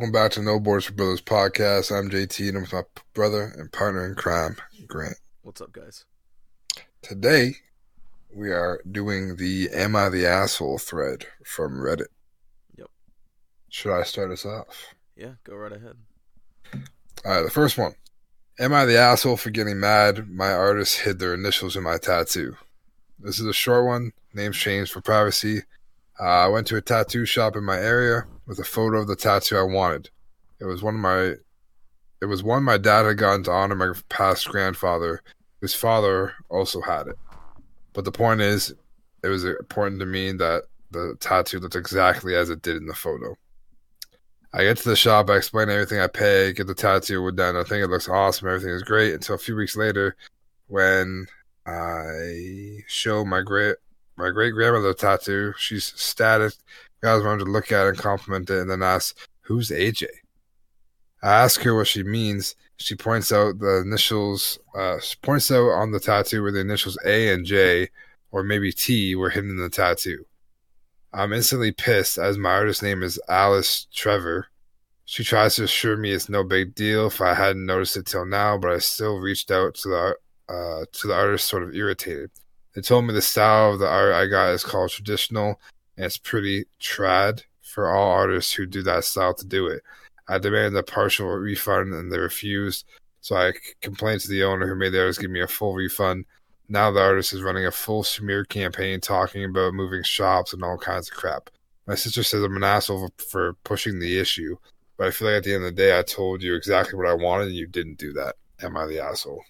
Welcome back to No Borders for Brothers podcast. I'm JT and I'm with my brother and partner in crime, Grant. What's up, guys? Today, we are doing the Am I the Asshole thread from Reddit. Yep. Should I start us off? Yeah, go right ahead. All right, the first one. Am I the asshole for getting mad? My artist hid their initials in my tattoo. This is a short one. Name's changed for privacy. Uh, I went to a tattoo shop in my area with a photo of the tattoo I wanted. It was one of my it was one my dad had gotten to honor my past grandfather, whose father also had it. But the point is, it was important to me that the tattoo looked exactly as it did in the photo. I get to the shop, I explain everything I pay, get the tattoo done. I think it looks awesome, everything is great. Until a few weeks later, when I show my great my great grandmother the tattoo, she's ecstatic. Guys wanted to look at it and compliment it, and then ask, "Who's AJ?" I ask her what she means. She points out the initials. Uh, points out on the tattoo where the initials A and J, or maybe T, were hidden in the tattoo. I'm instantly pissed as my artist name is Alice Trevor. She tries to assure me it's no big deal if I hadn't noticed it till now, but I still reached out to the uh, to the artist, sort of irritated. They told me the style of the art I got is called traditional, and it's pretty trad for all artists who do that style to do it. I demanded a partial refund, and they refused. So I complained to the owner, who made the artist give me a full refund. Now the artist is running a full smear campaign talking about moving shops and all kinds of crap. My sister says I'm an asshole for pushing the issue, but I feel like at the end of the day, I told you exactly what I wanted, and you didn't do that. Am I the asshole?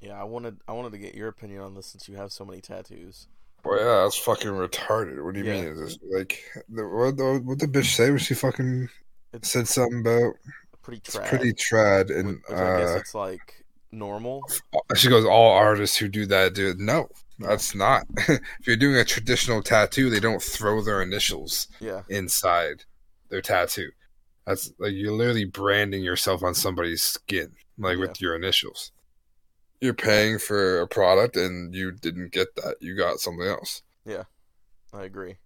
Yeah, I wanted I wanted to get your opinion on this since you have so many tattoos. Well, yeah, that's fucking retarded. What do you Yeah. mean? Like, the, what, the, what the bitch say when she fucking It's said something about pretty it's trad. pretty trad and which I guess uh, it's like normal. she goes, all artists who do that do it. No, that's not. if you're doing a traditional tattoo, they don't throw their initials Yeah, inside their tattoo. That's like you're literally branding yourself on somebody's skin, like with your initials. You're paying for a product and you didn't get that. You got something else. Yeah, I agree.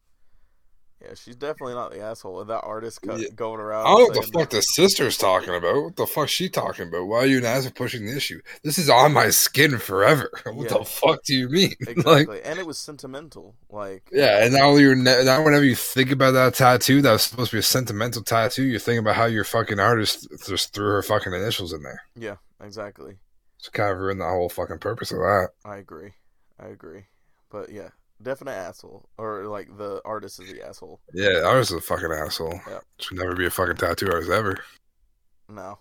Yeah, she's definitely not the asshole. Of that artist co- Yeah. going around. I don't know what the fuck the sister's talking about. What the fuck she talking about? Why are you an asshole pushing the issue? This is on my skin forever. What Yeah. the fuck do you mean? that- like, Exactly, and it was sentimental. Like, yeah, and now you're ne- now whenever you think about that tattoo that was supposed to be a sentimental tattoo, you're thinking about how your fucking artist just threw her fucking initials in there. yeah, exactly. It's kind of ruined the whole fucking purpose of that. I agree. I agree. But yeah, definite asshole. Or like the artist is the asshole. Yeah, the artist is a fucking asshole. Yep. Should never be a fucking tattoo artist ever. No.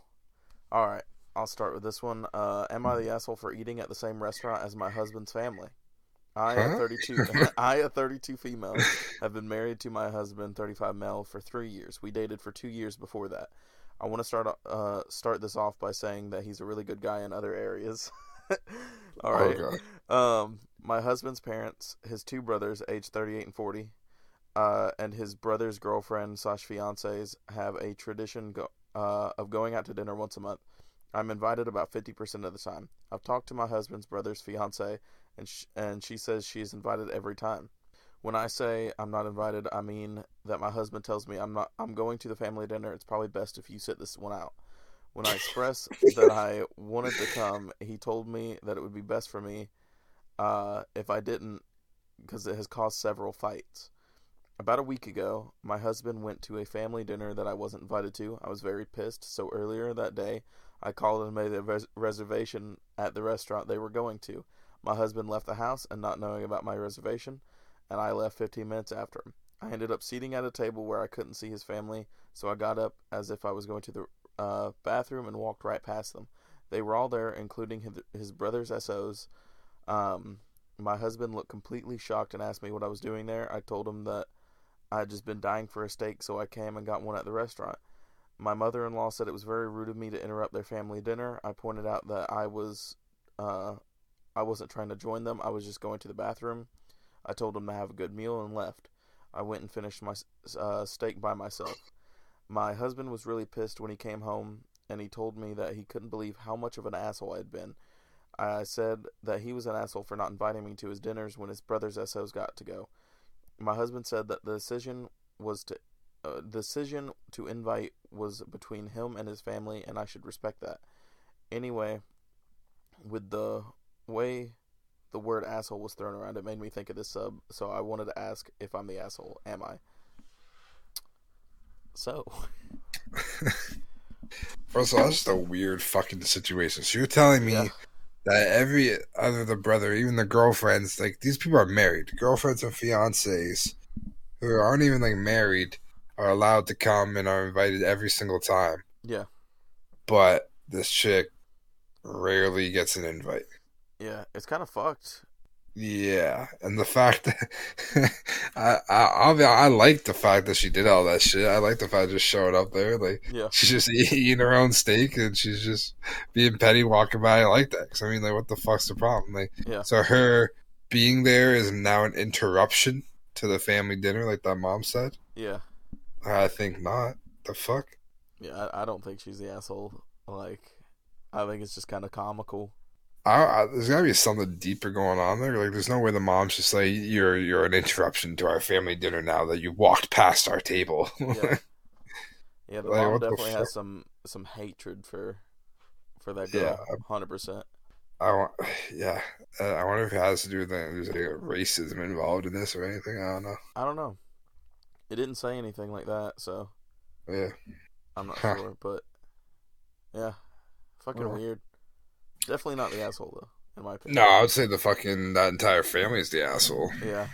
All right. I'll start with this one. Uh, am I the asshole for eating at the same restaurant as my husband's family? I, Huh? 32, I, a 32 female, have been married to my husband, 35 male, for three years. We dated for two years before that. I want to start uh, start this off by saying that he's a really good guy in other areas. All right. Oh, Um, my husband's parents, his two brothers, aged 38 and 40, uh, and his brother's girlfriend slash fiancés have a tradition go- uh, of going out to dinner once a month. I'm invited about 50% of the time. I've talked to my husband's brother's fiance, and sh- and she says she's invited every time. When I say I'm not invited, I mean that my husband tells me I'm not. I'm going to the family dinner. It's probably best if you sit this one out. When I expressed that I wanted to come, he told me that it would be best for me uh, if I didn't, because it has caused several fights. About a week ago, my husband went to a family dinner that I wasn't invited to. I was very pissed, so earlier that day, I called and made a res- reservation at the restaurant they were going to. My husband left the house and not knowing about my reservation, and I left 15 minutes after. I ended up seating at a table where I couldn't see his family, so I got up as if I was going to the uh, bathroom and walked right past them. They were all there, including his, his brother's SOs. Um, my husband looked completely shocked and asked me what I was doing there. I told him that I had just been dying for a steak, so I came and got one at the restaurant. My mother in law said it was very rude of me to interrupt their family dinner. I pointed out that I was uh, I wasn't trying to join them. I was just going to the bathroom. I told him to have a good meal and left. I went and finished my uh, steak by myself. My husband was really pissed when he came home, and he told me that he couldn't believe how much of an asshole I had been. I said that he was an asshole for not inviting me to his dinners when his brother's SOs got to go. My husband said that the decision was to uh, decision to invite was between him and his family, and I should respect that. Anyway, with the way the word asshole was thrown around, it made me think of this sub, so I wanted to ask if I'm the asshole. Am I? So. First of all, that's just a weird fucking situation. So you're telling me Yeah. that every other the brother, even the girlfriends, like these people are married, girlfriends and fiancés who aren't even like married are allowed to come and are invited every single time. Yeah. But this chick rarely gets an invite. Yeah, it's kind of fucked. Yeah, and the fact that I, I I like the fact that she did all that shit. I like the fact just showing up there, like Yeah. she's just eating her own steak and she's just being petty walking by. I like that because I mean, like, what the fuck's the problem? Like, Yeah. so her being there is now an interruption to the family dinner, like that mom said. Yeah. I think not. The fuck? Yeah, I, I don't think she's the asshole. Like, I think it's just kind of comical. I, I, there's gotta be something deeper going on there. Like, there's no way the mom's just like, "You're you're an interruption to our family dinner now that you walked past our table." Yeah. Yeah, the Like, mom the definitely fuck? has some some hatred for for that Yeah. girl. Hundred percent. I want, yeah. Uh, I wonder if it has to do with. There's like racism involved in this or anything. I don't know. I don't know. It didn't say anything like that, so Yeah, I'm not Huh. sure. But yeah, fucking weird. Definitely not the asshole though, in my opinion. no. I would say the fucking that entire family is the asshole. Yeah,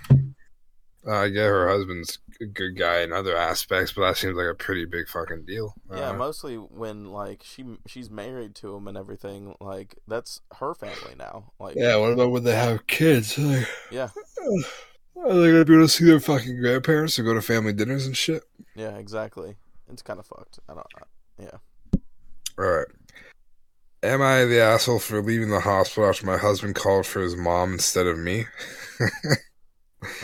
Uh, I get her husband's a good guy in other aspects, but that seems like a pretty big fucking deal. yeah. Uh, Mostly when like she she's married to him and everything. Like that's her family now. Like yeah. What about when they have kids? Like, yeah, are they gonna be able to see their fucking grandparents or go to family dinners and shit? yeah, exactly. It's kind of fucked. I don't. Yeah. All right. Am I the asshole for leaving the hospital after my husband called for his mom instead of me? I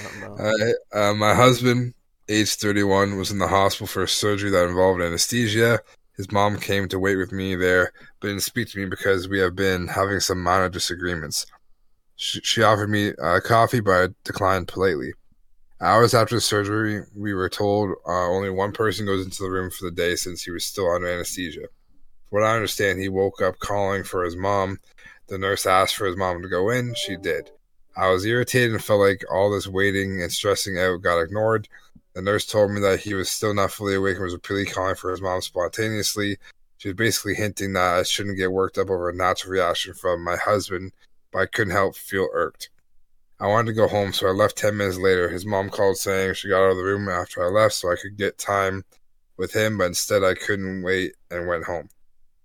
don't know. I, uh, my husband, age 31, was in the hospital for a surgery that involved anesthesia. His mom came to wait with me there, but didn't speak to me because we have been having some minor disagreements. She, she offered me uh, coffee, but I declined politely. Hours after the surgery, we were told uh, only one person goes into the room for the day since he was still under anesthesia. What I understand, he woke up calling for his mom. The nurse asked for his mom to go in. She did. I was irritated and felt like all this waiting and stressing out got ignored. The nurse told me that he was still not fully awake and was repeatedly calling for his mom spontaneously. She was basically hinting that I shouldn't get worked up over a natural reaction from my husband, but I couldn't help feel irked. I wanted to go home, so I left 10 minutes later. His mom called saying she got out of the room after I left so I could get time with him, but instead I couldn't wait and went home.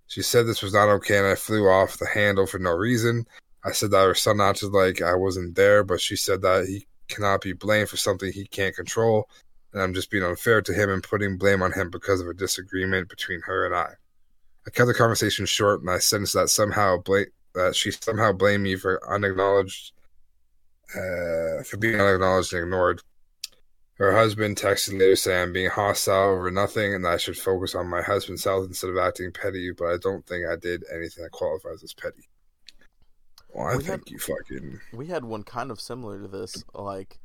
She said this was not okay and I flew off the handle for no reason. I said that her son acted like I wasn't there, but she said that he cannot be blamed for something he can't control, and I'm just being unfair to him and putting blame on him because of a disagreement between her and I. I cut the conversation short, and I sensed that somehow bla- that she somehow blamed me for unacknowledged, uh, for being unacknowledged and ignored. Her husband texted later saying I'm being hostile over nothing and I should focus on my husband's health instead of acting petty, but I don't think I did anything that qualifies as petty. Well, I We think had- you fucking We had one kind of similar to this. Like,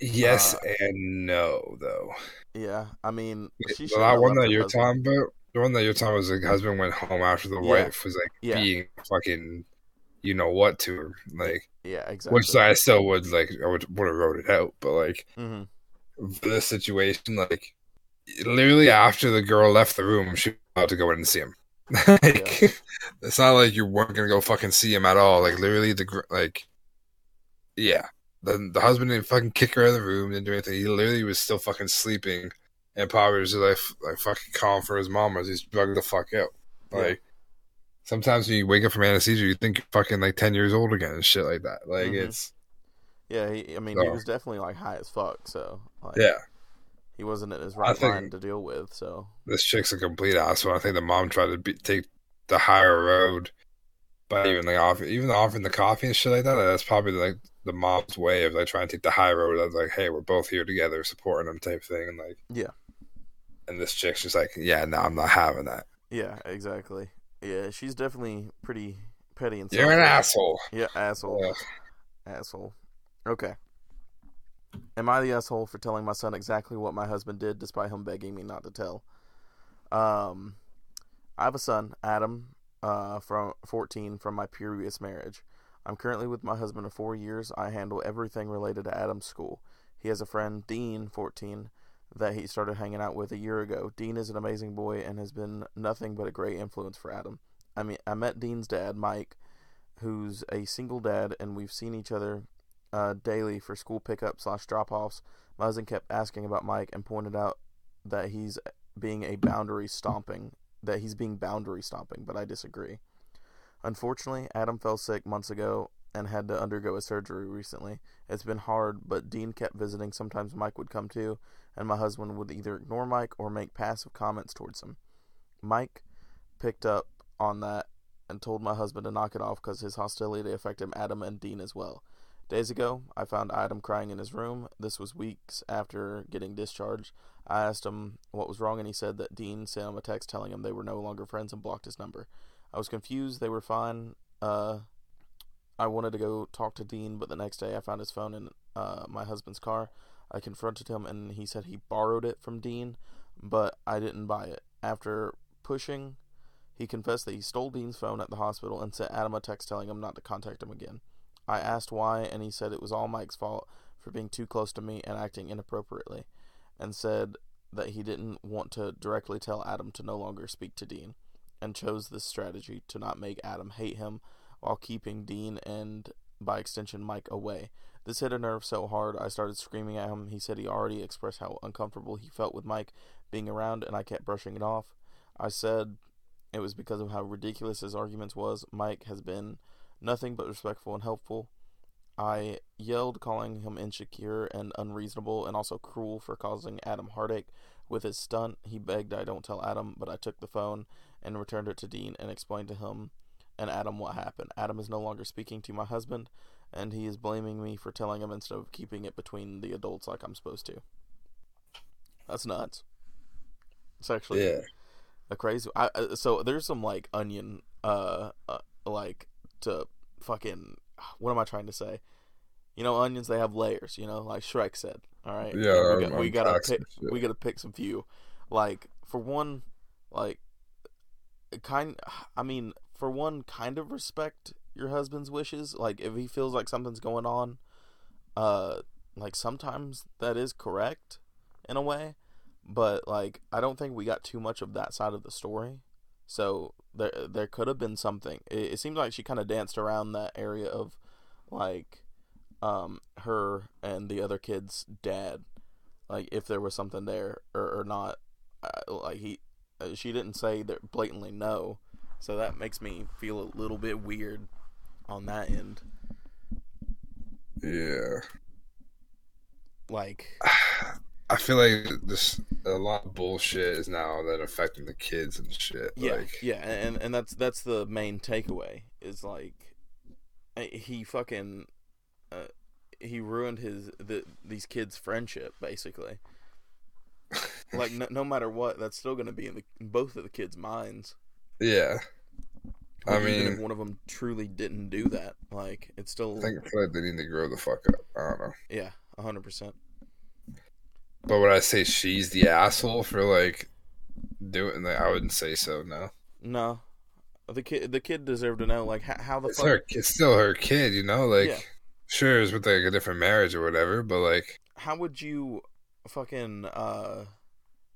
yes Uh, and no though. yeah, I mean, she The should that one that you're husband. talking about, the one that you're talking about was the husband went home after the Yeah. wife was like Yeah. being fucking, you know what to her, like Yeah, exactly. which I still would like I would would have wrote it out, but like hmm this situation, like literally after the girl left the room, she was about to go in and see him. like it's not like you weren't gonna go fucking see him at all. Like literally the like, yeah. The the husband didn't fucking kick her out of the room, didn't do anything. He literally was still fucking sleeping, and probably was just like like fucking calling for his mom as he's drugged the fuck out. Yeah. Like sometimes when you wake up from anesthesia, you think you're fucking like ten years old again and shit like that. Like Mhm. it's Yeah, he, I mean, he was definitely like high as fuck. So, like, yeah. he wasn't in his I right mind to deal with. So, this chick's a complete asshole. I think the mom tried to be, take the higher road by even like off, even offering the coffee and shit like that. That's probably like the mom's way of like trying to take the high road. Of like, hey, we're both here together, supporting them type thing, and like, Yeah. And this chick's just like, yeah, no, I'm not having that. yeah, exactly. Yeah, she's definitely pretty petty and You're an asshole. Yeah, asshole. Ugh. Asshole. Okay. Am I the asshole for telling my son exactly what my husband did despite him begging me not to tell? Um, I have a son, Adam, uh, from 14 from my previous marriage. I'm currently with my husband of four years. I handle everything related to Adam's school. He has a friend, Dean, 14, that he started hanging out with a year ago. Dean is an amazing boy and has been nothing but a great influence for Adam. I mean, I met Dean's dad, Mike, who's a single dad, and we've seen each other uh, daily for school pickup slash drop offs. My husband kept asking about Mike and pointed out that he's being a boundary stomping, that he's being boundary stomping, but I disagree. Unfortunately, Adam fell sick months ago and had to undergo a surgery recently. It's been hard, but Dean kept visiting. Sometimes Mike would come too, and my husband would either ignore Mike or make passive comments towards him. Mike picked up on that and told my husband to knock it off because his hostility affected Adam and Dean as well. Days ago, I found Adam crying in his room. This was weeks after getting discharged. I asked him what was wrong, and he said that Dean sent him a text telling him they were no longer friends and blocked his number. I was confused. They were fine. Uh, I wanted to go talk to Dean, but the next day I found his phone in uh, my husband's car. I confronted him, and he said he borrowed it from Dean, but I didn't buy it. After pushing, he confessed that he stole Dean's phone at the hospital and sent Adam a text telling him not to contact him again. I asked why, and he said it was all Mike's fault for being too close to me and acting inappropriately, and said that he didn't want to directly tell Adam to no longer speak to Dean and chose this strategy to not make Adam hate him while keeping Dean and, by extension, Mike away. This hit a nerve so hard I started screaming at him. He said he already expressed how uncomfortable he felt with Mike being around, and I kept brushing it off. I said it was because of how ridiculous his arguments was. Mike has been nothing but respectful and helpful. I yelled, calling him insecure and unreasonable, and also cruel for causing Adam heartache with his stunt. He begged I don't tell Adam, but I took the phone and returned it to Dean and explained to him and Adam what happened. Adam is no longer speaking to my husband, and he is blaming me for telling him instead of keeping it between the adults like I'm supposed to. That's nuts. It's actually Yeah. a crazy. I, uh, so there's some like onion, uh, uh, like to fucking. What am I trying to say? You know, onions they have layers. You know, like Shrek said. All right. Yeah, we, got, we gotta pick. shit. We gotta pick some few. Like for one, like kind. I mean, for one, kind of respect your husband's wishes. Like if he feels like something's going on, uh, like sometimes that is correct in a way but like I don't think we got too much of that side of the story. So there there could have been something. It, it seems like she kind of danced around that area of like um her and the other kid's dad, like if there was something there or, or not. Uh, like he, uh, she didn't say that blatantly no, so that makes me feel a little bit weird on that end. Yeah. Like I feel like this a lot of bullshit is now that affecting the kids and shit. Yeah, Like, yeah, and and that's that's the main takeaway is like he fucking uh, he ruined his the these kids' friendship basically. Like no, no matter what, that's still going to be in, the, in both of the kids' minds. yeah. I Like, even mean- if one of them truly didn't do that, like it's still I think I feel like they need to grow the fuck up. I don't know. yeah, hundred percent. But would I say she's the asshole for like doing that? I wouldn't say so. No, No, the kid the kid deserved to know like how, the it's fuck her. It's still her kid. You know, like Yeah. sure it's with like a different marriage or whatever, but like how would you fucking uh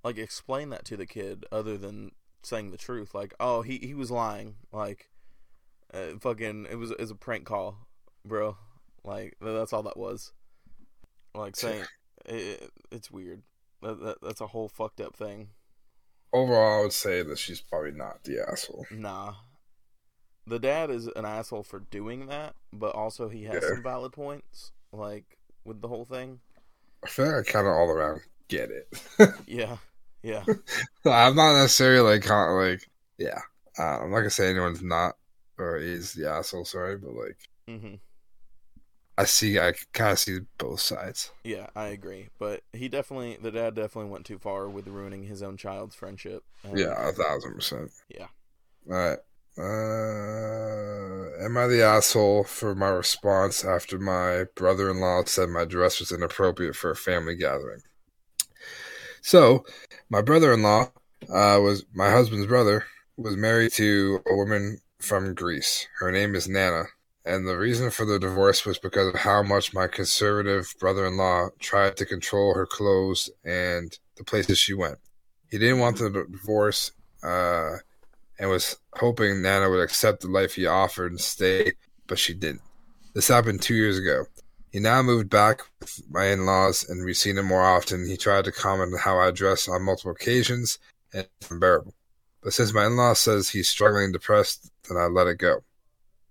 like explain that to the kid other than saying the truth like oh he he was lying like uh, fucking it was it was a prank call bro like that's all that was like saying it, it's weird that, that, that's a whole fucked up thing overall, I would say that she's probably not the asshole. nah the dad is an asshole for doing that but also he has Yeah. some valid points like with the whole thing I feel like I kind of all around get it. yeah yeah I'm not necessarily like kind of like yeah. Uh, I'm not gonna say anyone's not or is the asshole. Sorry, but like hmm I see, I kind of see both sides. Yeah, I agree. But he definitely, the dad definitely went too far with ruining his own child's friendship. Yeah, a thousand percent. Yeah. All right. Uh, am I the asshole for my response after my brother-in-law said my dress was inappropriate for a family gathering? So, my brother-in-law, uh, was my husband's brother was married to a woman from Greece. Her name is Nana, and the reason for the divorce was because of how much my conservative brother-in-law tried to control her clothes and the places she went. He didn't want the divorce, uh, and was hoping Nana would accept the life he offered and stay, but she didn't. This happened two years ago. He now moved back with my in laws, and we've seen him more often. He tried to comment on how I dress on multiple occasions, and it's unbearable. But since my in law says he's struggling depressed, then I let it go.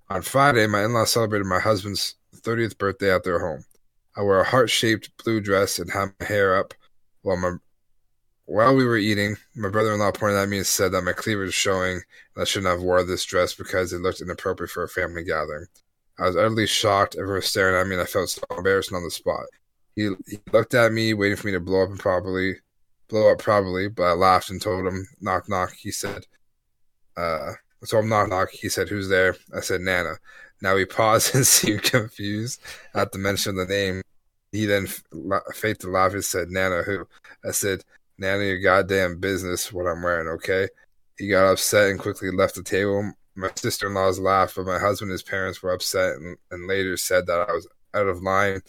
On Friday, my in laws celebrated my husband's 30th birthday at their home. I wore a heart shaped blue dress and had my hair up while my while we were eating, my brother-in-law pointed at me and said that my cleavage was showing and I shouldn't have wore this dress because it looked inappropriate for a family gathering. I was utterly shocked. Everyone was staring at me and I felt so embarrassed on the spot. He, he looked at me, waiting for me to blow up and probably blow up probably, but I laughed and told him, knock knock. He said, uh, so I'm knock knock. He said, who's there? I said, Nana. Now he paused and seemed confused at the mention of the name. He then faked to laugh and said, Nana, who? I said, Nana, your goddamn business what I'm wearing, okay? He got upset and quickly left the table. My sister in laws laughed, but my husband and his parents were upset and, and later said that I was out of line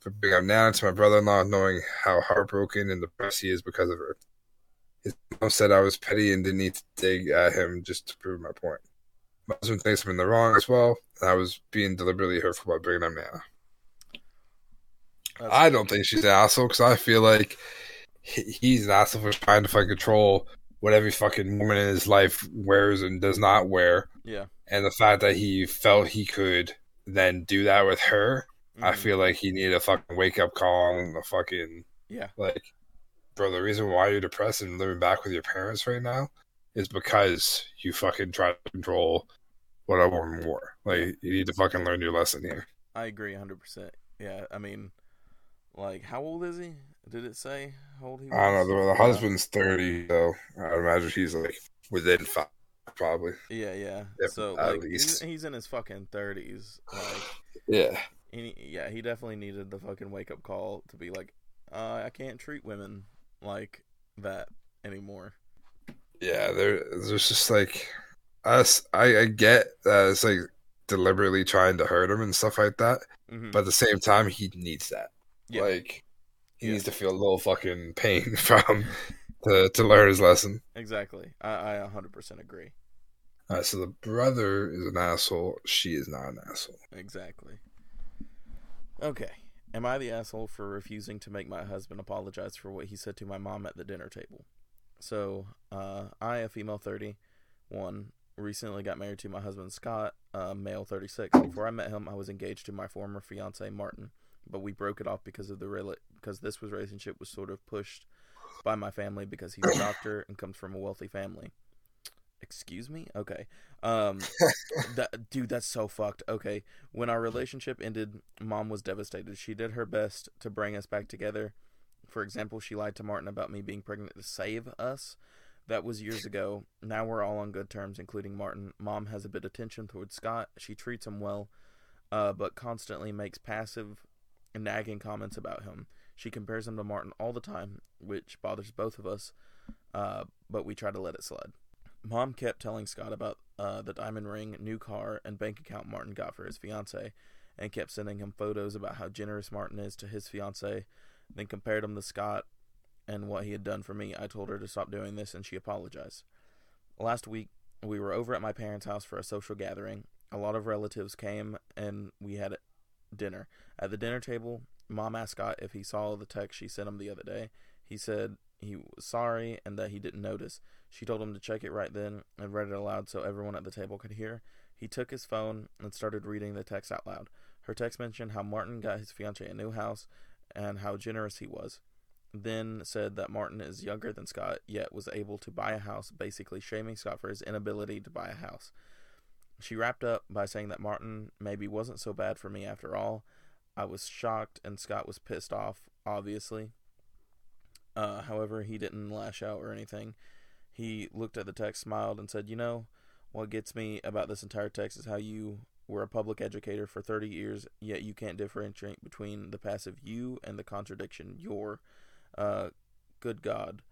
for bringing up Nana to my brother in law, knowing how heartbroken and depressed he is because of her. His mom said I was petty and didn't need to dig at him just to prove my point. My husband thinks I'm in the wrong as well, and I was being deliberately hurtful by bringing up Nana. That's I don't think she's an asshole because I feel like he's an asshole for trying to fucking control what every fucking woman in his life wears and does not wear. Yeah. And the fact that he felt he could then do that with her, mm-hmm. I feel like he needed a fucking wake up call and a fucking yeah. Like, bro, the reason why you're depressed and living back with your parents right now is because you fucking try to control what I want more. Like, you need to fucking learn your lesson here. I agree 100%. Yeah, I mean, like, how old is he? Did it say how old he was? I don't know. The, the husband's thirty, so I imagine he's like within five, probably. Yeah, yeah. If, so like he's, he's, in his fucking thirties. Like, yeah. He, yeah, he definitely needed the fucking wake up call to be like, uh, I can't treat women like that anymore. Yeah, there, there's just like us. I, I get that it's like deliberately trying to hurt him and stuff like that, mm-hmm. but at the same time, he needs that. Yeah. Like he yeah. needs to feel a little fucking pain from to to learn his lesson. Exactly. I, I 100% agree. All right, so the brother is an asshole. She is not an asshole. Exactly. Okay. Am I the asshole for refusing to make my husband apologize for what he said to my mom at the dinner table? So, uh, I, a female 31, recently got married to my husband Scott, a male 36. Before I met him, I was engaged to my former fiance Martin but we broke it off because of the rela- because this was relationship was sort of pushed by my family because he's a doctor and comes from a wealthy family. Excuse me? Okay. Um that dude that's so fucked. Okay. When our relationship ended, mom was devastated. She did her best to bring us back together. For example, she lied to Martin about me being pregnant to save us. That was years ago. Now we're all on good terms, including Martin. Mom has a bit of tension towards Scott. She treats him well, uh, but constantly makes passive and nagging comments about him. She compares him to Martin all the time, which bothers both of us, uh, but we try to let it slide. Mom kept telling Scott about uh, the diamond ring, new car, and bank account Martin got for his fiance, and kept sending him photos about how generous Martin is to his fiance. Then compared him to Scott and what he had done for me. I told her to stop doing this, and she apologized. Last week, we were over at my parents' house for a social gathering. A lot of relatives came, and we had dinner. At the dinner table, Mom asked Scott if he saw the text she sent him the other day. He said he was sorry and that he didn't notice. She told him to check it right then and read it aloud so everyone at the table could hear. He took his phone and started reading the text out loud. Her text mentioned how Martin got his fiancee a new house and how generous he was. Then said that Martin is younger than Scott, yet was able to buy a house, basically shaming Scott for his inability to buy a house. She wrapped up by saying that Martin maybe wasn't so bad for me after all. I was shocked, and Scott was pissed off, obviously. Uh, however, he didn't lash out or anything. He looked at the text, smiled, and said, You know, what gets me about this entire text is how you were a public educator for 30 years, yet you can't differentiate between the passive you and the contradiction your. Uh, good God.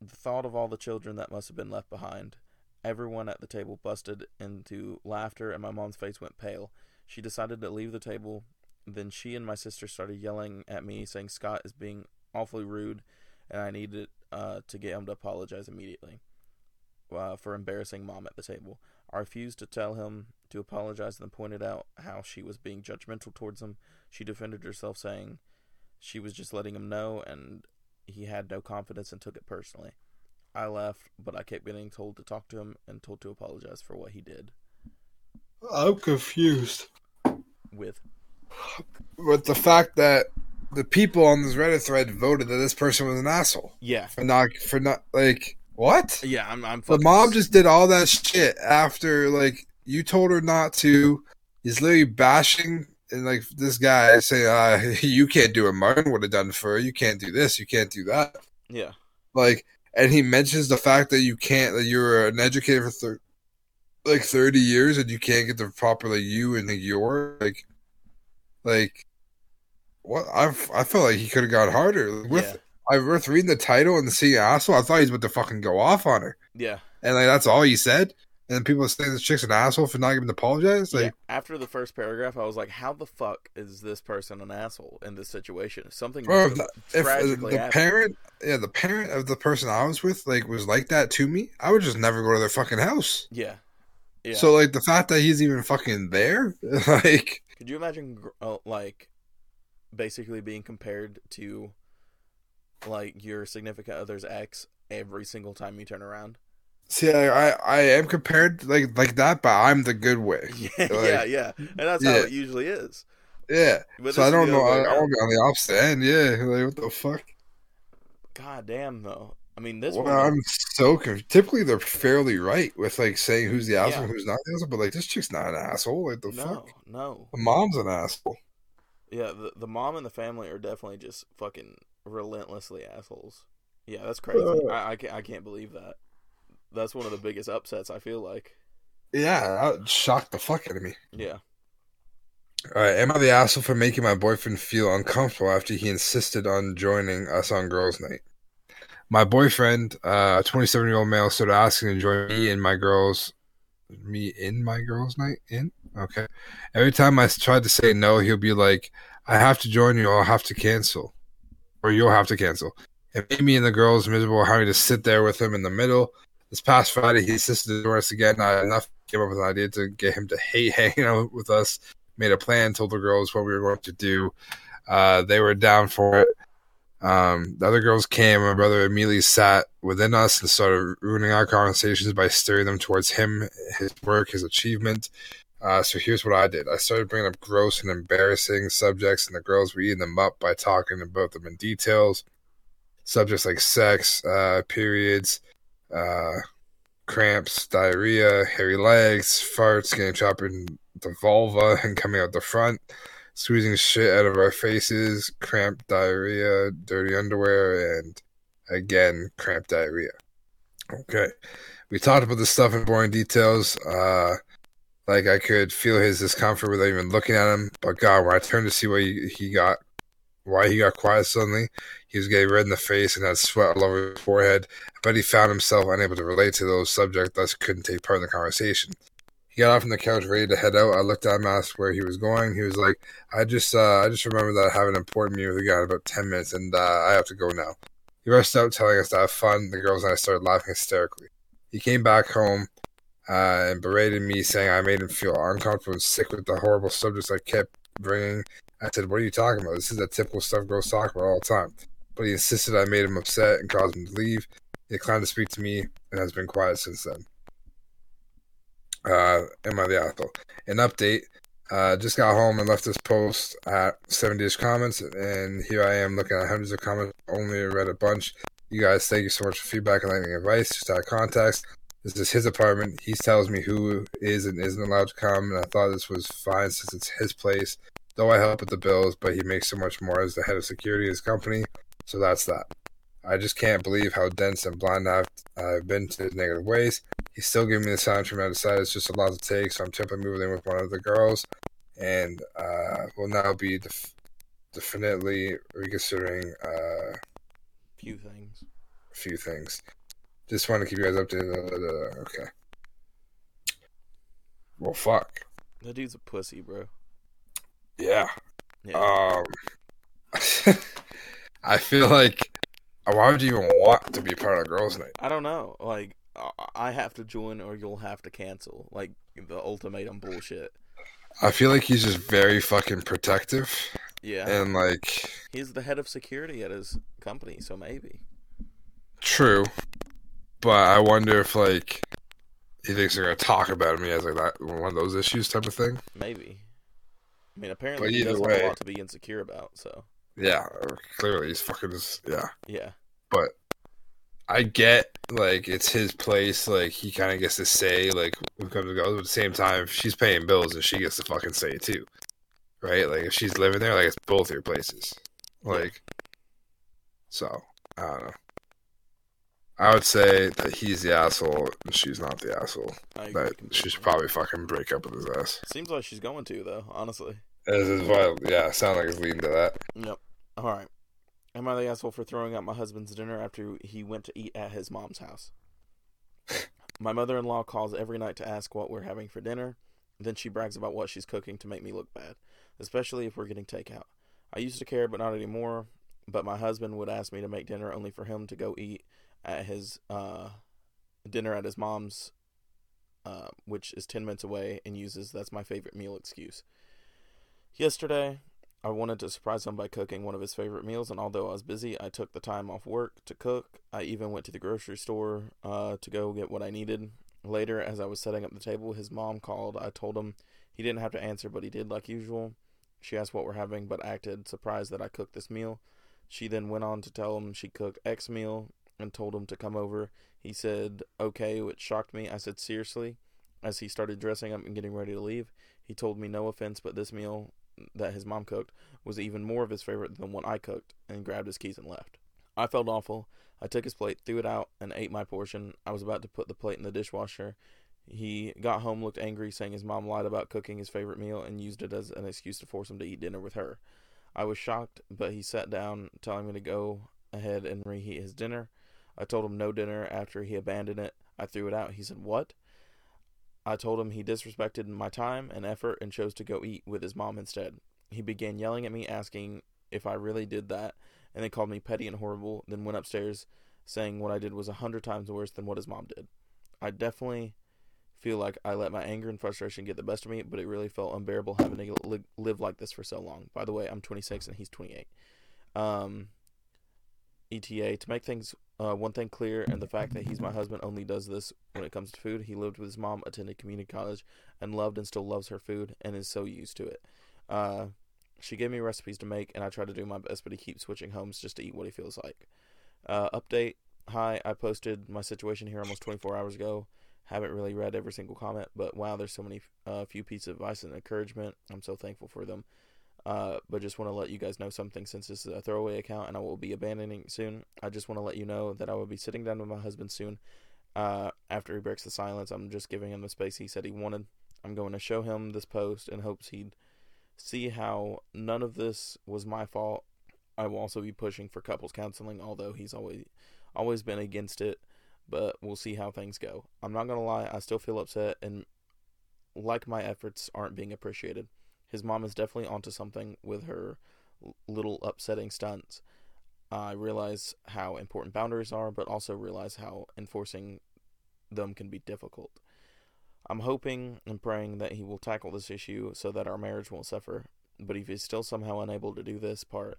The thought of all the children that must have been left behind. Everyone at the table busted into laughter, and my mom's face went pale. She decided to leave the table. Then she and my sister started yelling at me, saying Scott is being awfully rude, and I needed uh, to get him to apologize immediately uh, for embarrassing mom at the table. I refused to tell him to apologize and pointed out how she was being judgmental towards him. She defended herself, saying she was just letting him know and he had no confidence and took it personally. I left, but I kept getting told to talk to him and told to apologize for what he did. I'm confused With with the fact that the people on this Reddit thread voted that this person was an asshole yeah, for not for not like what yeah, I'm I'm the mom just did all that shit after like you told her not to. He's literally bashing and like this guy saying, uh, "You can't do what Martin would have done for her. You can't do this. You can't do that." yeah, like and he mentions the fact that you can't that you're an educator for thir- like 30 years and you can't get the proper like you and the your like like what i i felt like he could have gone harder with yeah, i was reading the title and seeing asshole i thought he was about to fucking go off on her yeah. and like that's all he said and then people saying this chick's an asshole for not even apologize like yeah. After the first paragraph, I was like, "How the fuck is this person an asshole in this situation? Something Bro, if uh, the happened." parent yeah the parent of the person i was with like was like that to me i would just never go to their fucking house Yeah, yeah. So like the fact that he's even fucking there, like Could you imagine, uh, like, basically being compared to, like, your significant other's ex every single time you turn around? see, I, I I am compared like like that, but I'm the good way. Yeah, Like, yeah, yeah. And that's how it usually is. Yeah. But so I don't know. I, I want to be on the opposite end. Yeah. Like what the fuck? God damn, though. I mean, this Well, one. I'm so confused. Typically, they're fairly right with like saying who's the asshole, Yeah. who's not the asshole. But like this chick's not an asshole. Like the no, fuck, no. the mom's an asshole. Yeah, the, the mom and the family are definitely just fucking relentlessly assholes. Yeah, that's crazy. Uh. I, I, can't, I can't believe that. That's one of the biggest upsets, I feel like. Yeah, that shocked the fuck out of me. Yeah. All right, am I the asshole for making my boyfriend feel uncomfortable after he insisted on joining us on girls' night? My boyfriend, uh, a 27 year old male, started asking to join me and my girls, me in my girls' night. In okay. Every time I tried to say no, he'll be like, "I have to join you. I'll have to cancel, or you'll have to cancel." It made me and the girls miserable having to sit there with him in the middle. This past Friday, he insisted join us again. I enough came up with an idea to get him to hate hanging out with us made a plan, told the girls what we were going to do. Uh, they were down for it. Um, the other girls came. My brother immediately sat within us and started ruining our conversations by steering them towards him, his work, his achievement. Uh, so here's what I did. I started bringing up gross and embarrassing subjects, and the girls were eating them up by talking about them in details. Subjects like sex, uh, periods, uh, cramps, diarrhea, hairy legs, farts, getting chopped in the vulva and coming out the front, squeezing shit out of our faces, cramp diarrhea, dirty underwear, and again, cramp diarrhea. Okay. We talked about this stuff in boring details. Uh, like I could feel his discomfort without even looking at him. But God, when I turned to see why he, he got, why he got quiet suddenly, he was getting red in the face and had sweat all over his forehead. But he found himself unable to relate to those subjects, thus couldn't take part in the conversation. He got off from the couch ready to head out. I looked at him, asked where he was going. He was like, "I just, uh, I just remember that I have an important meeting with a guy in about ten minutes, and uh, I have to go now." He rushed out, telling us to have fun. The girls and I started laughing hysterically. He came back home uh, and berated me, saying I made him feel uncomfortable and sick with the horrible subjects I kept bringing. I said, "What are you talking about? This is the typical stuff girls talk about all the time." But he insisted I made him upset and caused him to leave. He declined to speak to me and has been quiet since then. Uh, am I the asshole? An update. Uh, just got home and left this post at 7 Dish Comments, and here I am looking at hundreds of comments. Only read a bunch. You guys, thank you so much for feedback and letting advice. Just out of context, this is his apartment. He tells me who is and isn't allowed to come, and I thought this was fine since it's his place. Though I help with the bills, but he makes so much more as the head of security of his company, so that's that. I just can't believe how dense and blind I've, I've been to his negative ways. He's still giving me the sign. I decided it's just a lot to take, so I'm temporarily moving in with one of the girls, and uh, will now be def- definitely reconsidering uh, Few things. a few things. Just want to keep you guys updated. Okay. Well, fuck. That dude's a pussy, bro. Yeah. Yeah. Um, I feel like why would you even want to be part of girls' night? I don't know. Like, I- I have to join or you'll have to cancel. Like, the ultimatum bullshit. I feel like he's just very fucking protective Yeah. and like He's the head of security at his company, so maybe. true, but I wonder if like he thinks they're gonna talk about him. He has like that one of those issues type of thing. Maybe. I mean, apparently But he does have way- a lot to be insecure about, so. Yeah, clearly he's fucking just yeah. Yeah. But I get like it's his place. Like he kind of gets to say like who comes and goes. But at the same time, she's paying bills and she gets to fucking say it too, right? Like if she's living there, like it's both your places. Like, so I don't know. I would say that he's the asshole and she's not the asshole. That she should probably fucking break up with his ass. Seems like she's going to, though, honestly. As is wild. Yeah, sound like it's leading to that. Yep. All right. Am I the asshole for throwing out my husband's dinner after he went to eat at his mom's house? my mother in law calls every night to ask what we're having for dinner. Then she brags about what she's cooking to make me look bad, especially if we're getting takeout. I used to care, but not anymore. But my husband would ask me to make dinner only for him to go eat at his uh, dinner at his mom's, uh, which is 10 minutes away, and uses that's my favorite meal excuse. Yesterday, I wanted to surprise him by cooking one of his favorite meals, and although I was busy, I took the time off work to cook. I even went to the grocery store uh, to go get what I needed. Later, as I was setting up the table, his mom called. I told him he didn't have to answer, but he did like usual. She asked what we're having, but acted surprised that I cooked this meal. She then went on to tell him she cooked X meal and told him to come over. He said, okay, which shocked me. I said, seriously? As he started dressing up and getting ready to leave, he told me, no offense, but this meal that his mom cooked was even more of his favorite than what I cooked, and grabbed his keys and left. I felt awful. I took his plate, threw it out, and ate my portion. I was about to put the plate in the dishwasher. He got home, looked angry, saying his mom lied about cooking his favorite meal and used it as an excuse to force him to eat dinner with her. I was shocked, but he sat down, telling me to go ahead and reheat his dinner. I told him no dinner after he abandoned it. I threw it out. He said, What? I told him he disrespected my time and effort and chose to go eat with his mom instead. He began yelling at me, asking if I really did that, and then called me petty and horrible, then went upstairs saying what I did was a hundred times worse than what his mom did. I definitely feel like I let my anger and frustration get the best of me, but it really felt unbearable having to li- live like this for so long. By the way, I'm 26 and he's 28. Um, ETA to make things uh, one thing clear, and the fact that he's my husband only does this when it comes to food. He lived with his mom, attended community college, and loved and still loves her food, and is so used to it. Uh, she gave me recipes to make, and I try to do my best, but he keeps switching homes just to eat what he feels like. Uh, update: Hi, I posted my situation here almost 24 hours ago. Haven't really read every single comment, but wow, there's so many uh, few pieces of advice and encouragement. I'm so thankful for them. Uh, but just want to let you guys know something since this is a throwaway account and I will be abandoning soon. I just want to let you know that I will be sitting down with my husband soon. Uh, after he breaks the silence, I'm just giving him the space he said he wanted. I'm going to show him this post in hopes he'd see how none of this was my fault. I will also be pushing for couples counseling, although he's always always been against it. But we'll see how things go. I'm not gonna lie, I still feel upset and like my efforts aren't being appreciated. His mom is definitely onto something with her little upsetting stunts. I realize how important boundaries are, but also realize how enforcing them can be difficult. I'm hoping and praying that he will tackle this issue so that our marriage won't suffer. But if he's still somehow unable to do this part,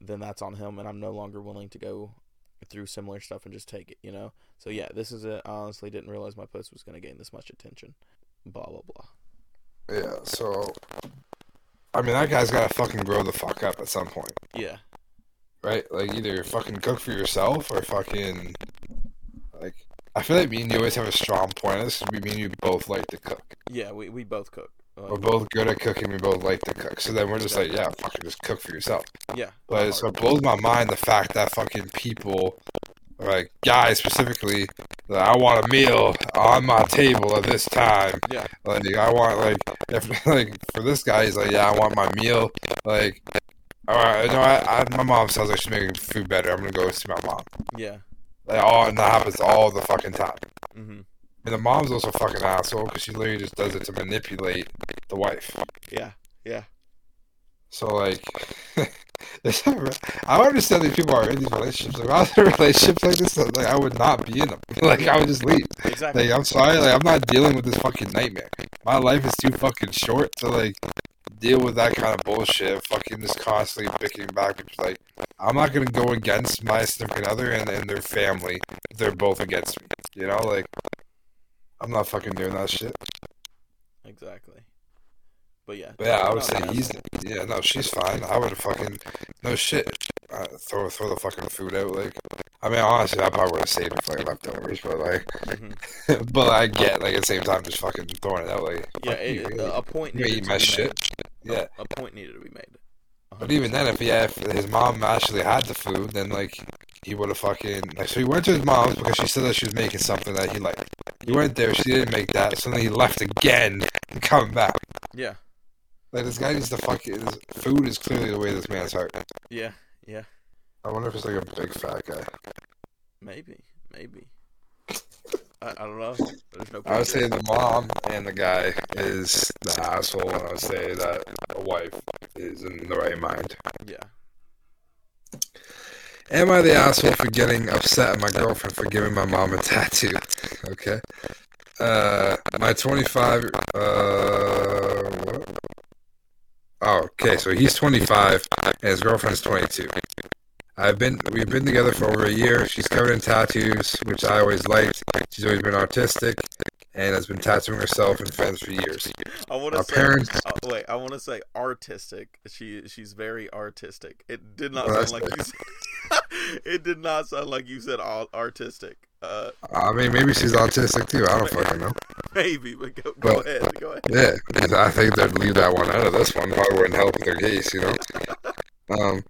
then that's on him, and I'm no longer willing to go through similar stuff and just take it, you know? So, yeah, this is it. I honestly didn't realize my post was going to gain this much attention. Blah, blah, blah. Yeah, so I mean that guy's gotta fucking grow the fuck up at some point. Yeah. Right? Like either fucking cook for yourself or fucking like I feel like me and you always have a strong point on this 'cause we me and you both like to cook. Yeah, we, we both cook. We're both good at cooking, we both like to cook. So then we're just like, yeah, fucking just cook for yourself. yeah. But it so it blows my mind the fact that fucking people like guys specifically that I want a meal on my table at this time. Yeah. Like I want like if like for this guy he's like yeah I want my meal like all right no I, I my mom sounds like she's making food better I'm gonna go see my mom Yeah. Like, all and that happens all the fucking time. Mm-hmm. And the mom's also a fucking asshole because she literally just does it to manipulate the wife. Yeah. Yeah. So like, I understand these people are in these relationships. Like, I was in relationships like this, like I would not be in them. Like I would just leave. Exactly. Like I'm sorry, like I'm not dealing with this fucking nightmare. My life is too fucking short to like deal with that kind of bullshit. Fucking just constantly picking back. Like I'm not gonna go against my significant other and, and their family. They're both against me. You know, like I'm not fucking doing that shit. Exactly. But yeah. But yeah, I would say he's yeah, no, she's fine. I would have fucking no shit. Uh, throw throw the fucking food out. Like, I mean, honestly, I probably would have saved it for like leftovers, but like, Mhm. but I get like at the same time just fucking throwing it out. Like, Yeah. fuck you, a point You needed eat to my be shit. made. Yeah, A point needed to be made. but even then, if yeah, if his mom actually had the food, then like he would have fucking like. So he went to his mom's because she said that she was making something that he liked. He went there, she didn't make that, so then he left again and coming back. Yeah. Like this guy needs to fucking. His food is clearly the way this man's heart. Yeah. Yeah. I wonder if it's like a big fat guy. Maybe. Maybe. I, I don't know. No. I would say the mom and the guy is the asshole, and I would say that the wife is in the right mind. Yeah. Am I the asshole for getting upset at my girlfriend for giving my mom a tattoo? Okay. Uh, my 25, uh, what? Oh, okay, so he's 25 and his girlfriend's 22. I've been, we've been together for over a year. She's covered in tattoos, which I always liked. She's always been artistic and has been tattooing herself and friends for years. I want Our to say. parents, Uh, wait, I want to say artistic. She she's very artistic. It did not Well, sound like you. Said, it did not sound like you said all artistic. Uh, I mean, maybe she's autistic too. I don't fucking know. maybe, but go, go Well, ahead. Go ahead. Yeah, 'cause I think they'd leave that one out of this one. Probably wouldn't help with their case, you know. Um,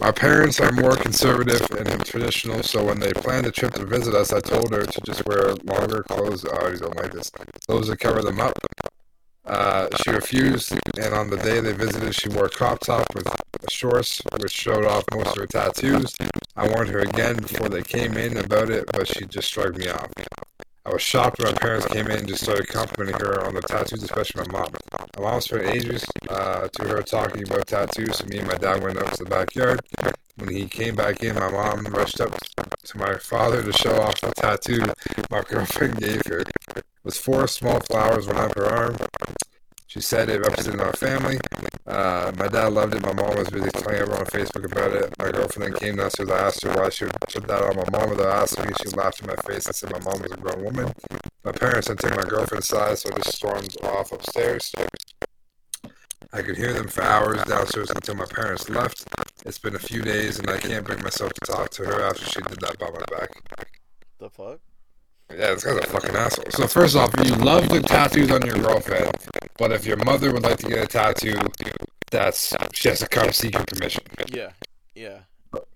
my parents are more conservative and traditional, so when they planned a trip to visit us, I told her to just wear longer clothes. Oh, you don't like this. Clothes that cover them up. Uh, she refused, and on the day they visited, she wore a crop top with shorts, which showed off most of her tattoos. I warned her again before they came in about it, but she just shrugged me off. I was shocked when my parents came in and just started complimenting her on the tattoos, especially my mom. My mom spent ages uh, to her talking about tattoos, so me and my dad went up to the backyard. When he came back in, my mom rushed up to my father to show off the tattoo my girlfriend gave her. It was four small flowers up her arm. She said it represented our family. Uh, my dad loved it. My mom was busy telling everyone on Facebook about it. My girlfriend then came downstairs. I asked her why she would put that on my mom. Without asking me, she laughed in my face and said my mom was a grown woman. My parents had taken my girlfriend's side, so I just stormed off upstairs. I could hear them for hours downstairs until my parents left. It's been a few days, and I can't bring myself to talk to her after she did that by my back. The fuck? Yeah, this guy's a fucking asshole. So first off, you love the tattoos on your girlfriend, but if your mother would like to get a tattoo, that's she has to come seek your permission. Yeah. Yeah.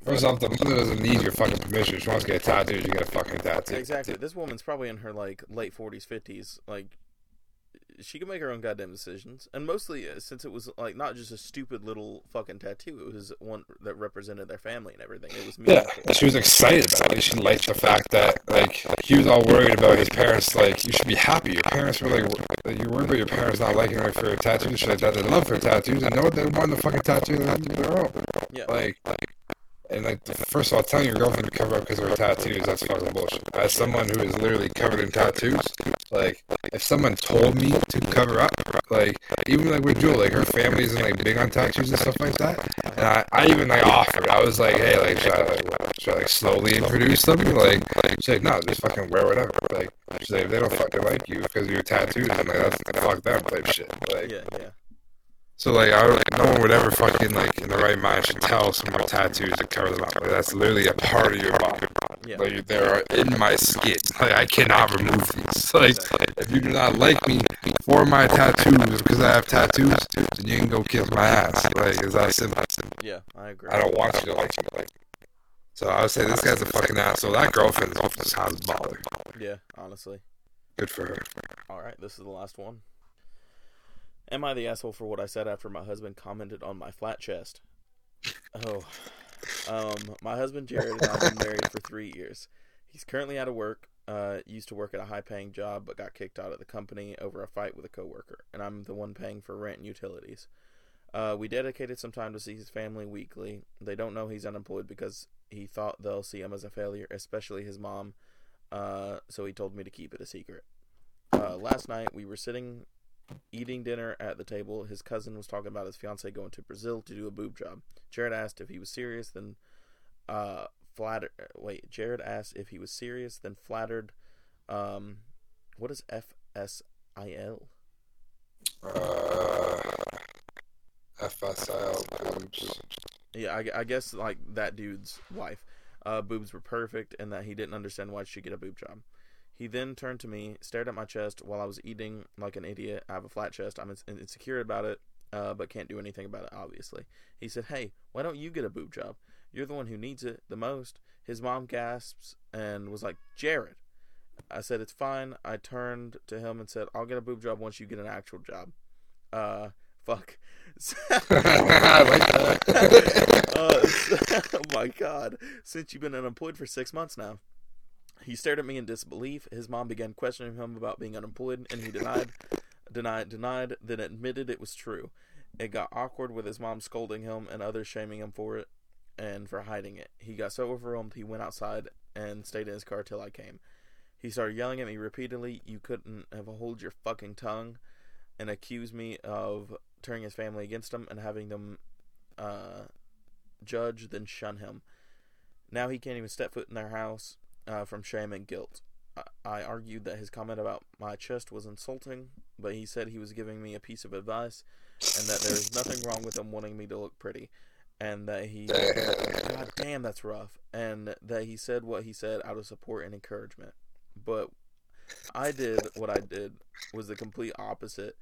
First off, the mother doesn't need your fucking permission. She wants to get a tattoo, you get a fucking tattoo. Exactly. This woman's probably in her like late forties, fifties. Like, she can make her own goddamn decisions, and mostly uh, since it was like not just a stupid little fucking tattoo, it was one that represented their family and everything. It was Yeah, she was excited about it. She liked the fact that like he was all worried about his parents. Like you should be happy. Your parents were like, you worried about your parents not liking her for her tattoos. Shit like that. They love her tattoos and know what they want the fucking tattoo they have their own. Yeah. Like, Like, and like, first of all, telling your girlfriend to cover up because of her tattoos, that's fucking bullshit. As someone who is literally covered in tattoos, like, if someone told me to cover up, like, even like with Jewel, like, her family isn't like big on tattoos and stuff like that. And I, I even like offered, I was like, hey, like, should I like, should I like slowly introduce them? Like, she's like, no, just fucking wear whatever. Like, she's like, if they don't fucking like you because of your tattoos, then like, that's fuck them type shit. Like, Yeah. Yeah. So like, I no one would ever fucking like in the right mind should tell someone tattoos to cover them up. Like, that's literally a part of your body. Yeah. Like they are in my skin. Like I cannot remove these. Like if you do not like me for my tattoos because I have tattoos, then you can go kiss my ass. Like it's that simple. Yeah. I agree. I don't want you to like me. Like. So I would say this guy's a fucking asshole. That girlfriend's off this house baller. Yeah. Honestly. Good for her. All right. This is the last one. Am I the asshole for what I said after my husband commented on my flat chest? Oh, Um, my husband Jared and I have been married for three years. He's currently out of work. Uh, used to work at a high-paying job, but got kicked out of the company over a fight with a coworker, and I'm the one paying for rent and utilities. Uh, we dedicated some time to see his family weekly. They don't know he's unemployed because he thought they'll see him as a failure, especially his mom. Uh, so he told me to keep it a secret. Uh, last night we were sitting eating dinner at the table. His cousin was talking about his fiance going to Brazil to do a boob job. Jared asked if he was serious, then uh, flattered. Wait, Jared asked if he was serious, then flattered. Um, what is F S I L? Uh, boobs. Yeah, I, I guess like that dude's wife. Uh, boobs were perfect, and that he didn't understand why she get a boob job. He then turned to me, stared at my chest while I was eating like an idiot. I have a flat chest. I'm ins- insecure about it, uh, but can't do anything about it, obviously. He said, Hey, why don't you get a boob job? You're the one who needs it the most. His mom gasps and was like, Jared. I said, It's fine. I turned to him and said, I'll get a boob job once you get an actual job. Uh, fuck. I like that. uh, oh my god. Since you've been unemployed for six months now. He stared at me in disbelief. His mom began questioning him about being unemployed, and he denied, denied, denied, then admitted it was true. It got awkward with his mom scolding him and others shaming him for it and for hiding it. He got so overwhelmed he went outside and stayed in his car till I came. He started yelling at me repeatedly, You couldn't have hold your fucking tongue, and accused me of turning his family against him and having them uh, judge, then shun him. Now he can't even step foot in their house uh, from shame and guilt. I-, I argued that his comment about my chest was insulting, but he said he was giving me a piece of advice and that there is nothing wrong with him wanting me to look pretty. And that he, God damn, that's rough. And that he said what he said out of support and encouragement. But I did what I did was the complete opposite,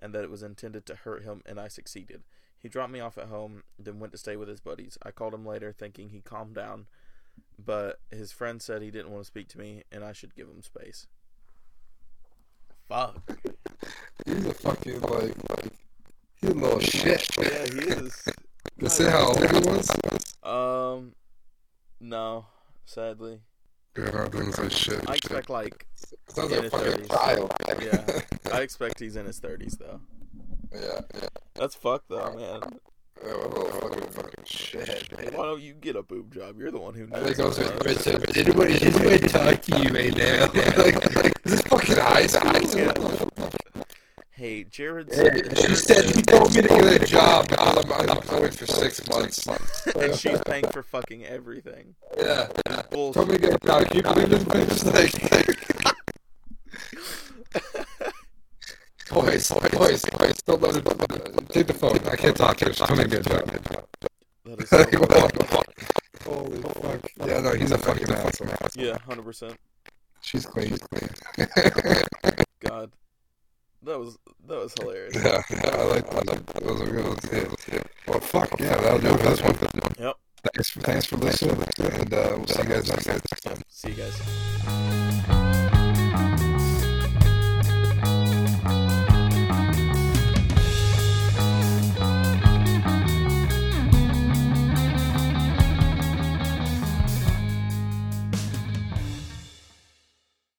and that it was intended to hurt him, and I succeeded. He dropped me off at home, then went to stay with his buddies. I called him later, thinking he calmed down, but his friend said he didn't want to speak to me, and I should give him space. Fuck. He's a fucking like, like he's a little shit. Yeah, he is. You see how old he was? Um, no, sadly. You're not doing some shit. I expect like, Sounds in like his fucking 30s. child. yeah, I expect he's in his thirties though. yeah, yeah. That's fucked though, man. Yeah, what fucking fucking shit. Why don't you get a boob job? You're the one who I needs think I was it, like, bro. Richard, did anybody, did anybody talk to you right now? like, like, is this fucking high school? Yeah. Hey, Jared Hey, said, she said he told me to get a job I'm unemployed for six months. and she's paying for fucking everything. Yeah, yeah. Bullshit. Told me to get a job. You believe this bitch? Like, boys, boys, boys, don't let it. Take the phone. I can't talk to her. She's coming to get a job. That is so Like, weird. what the fuck? Holy fuck. Yeah, no, he's a fucking asshole. Yeah, hundred percent. She's clean. God, that was that was hilarious. Yeah, yeah, I like that. That was a good one. Yeah. Well, fuck, yeah, that'll do it for this one. Yep. Thanks for, thanks for listening, and uh, we'll see you guys next time. See you guys.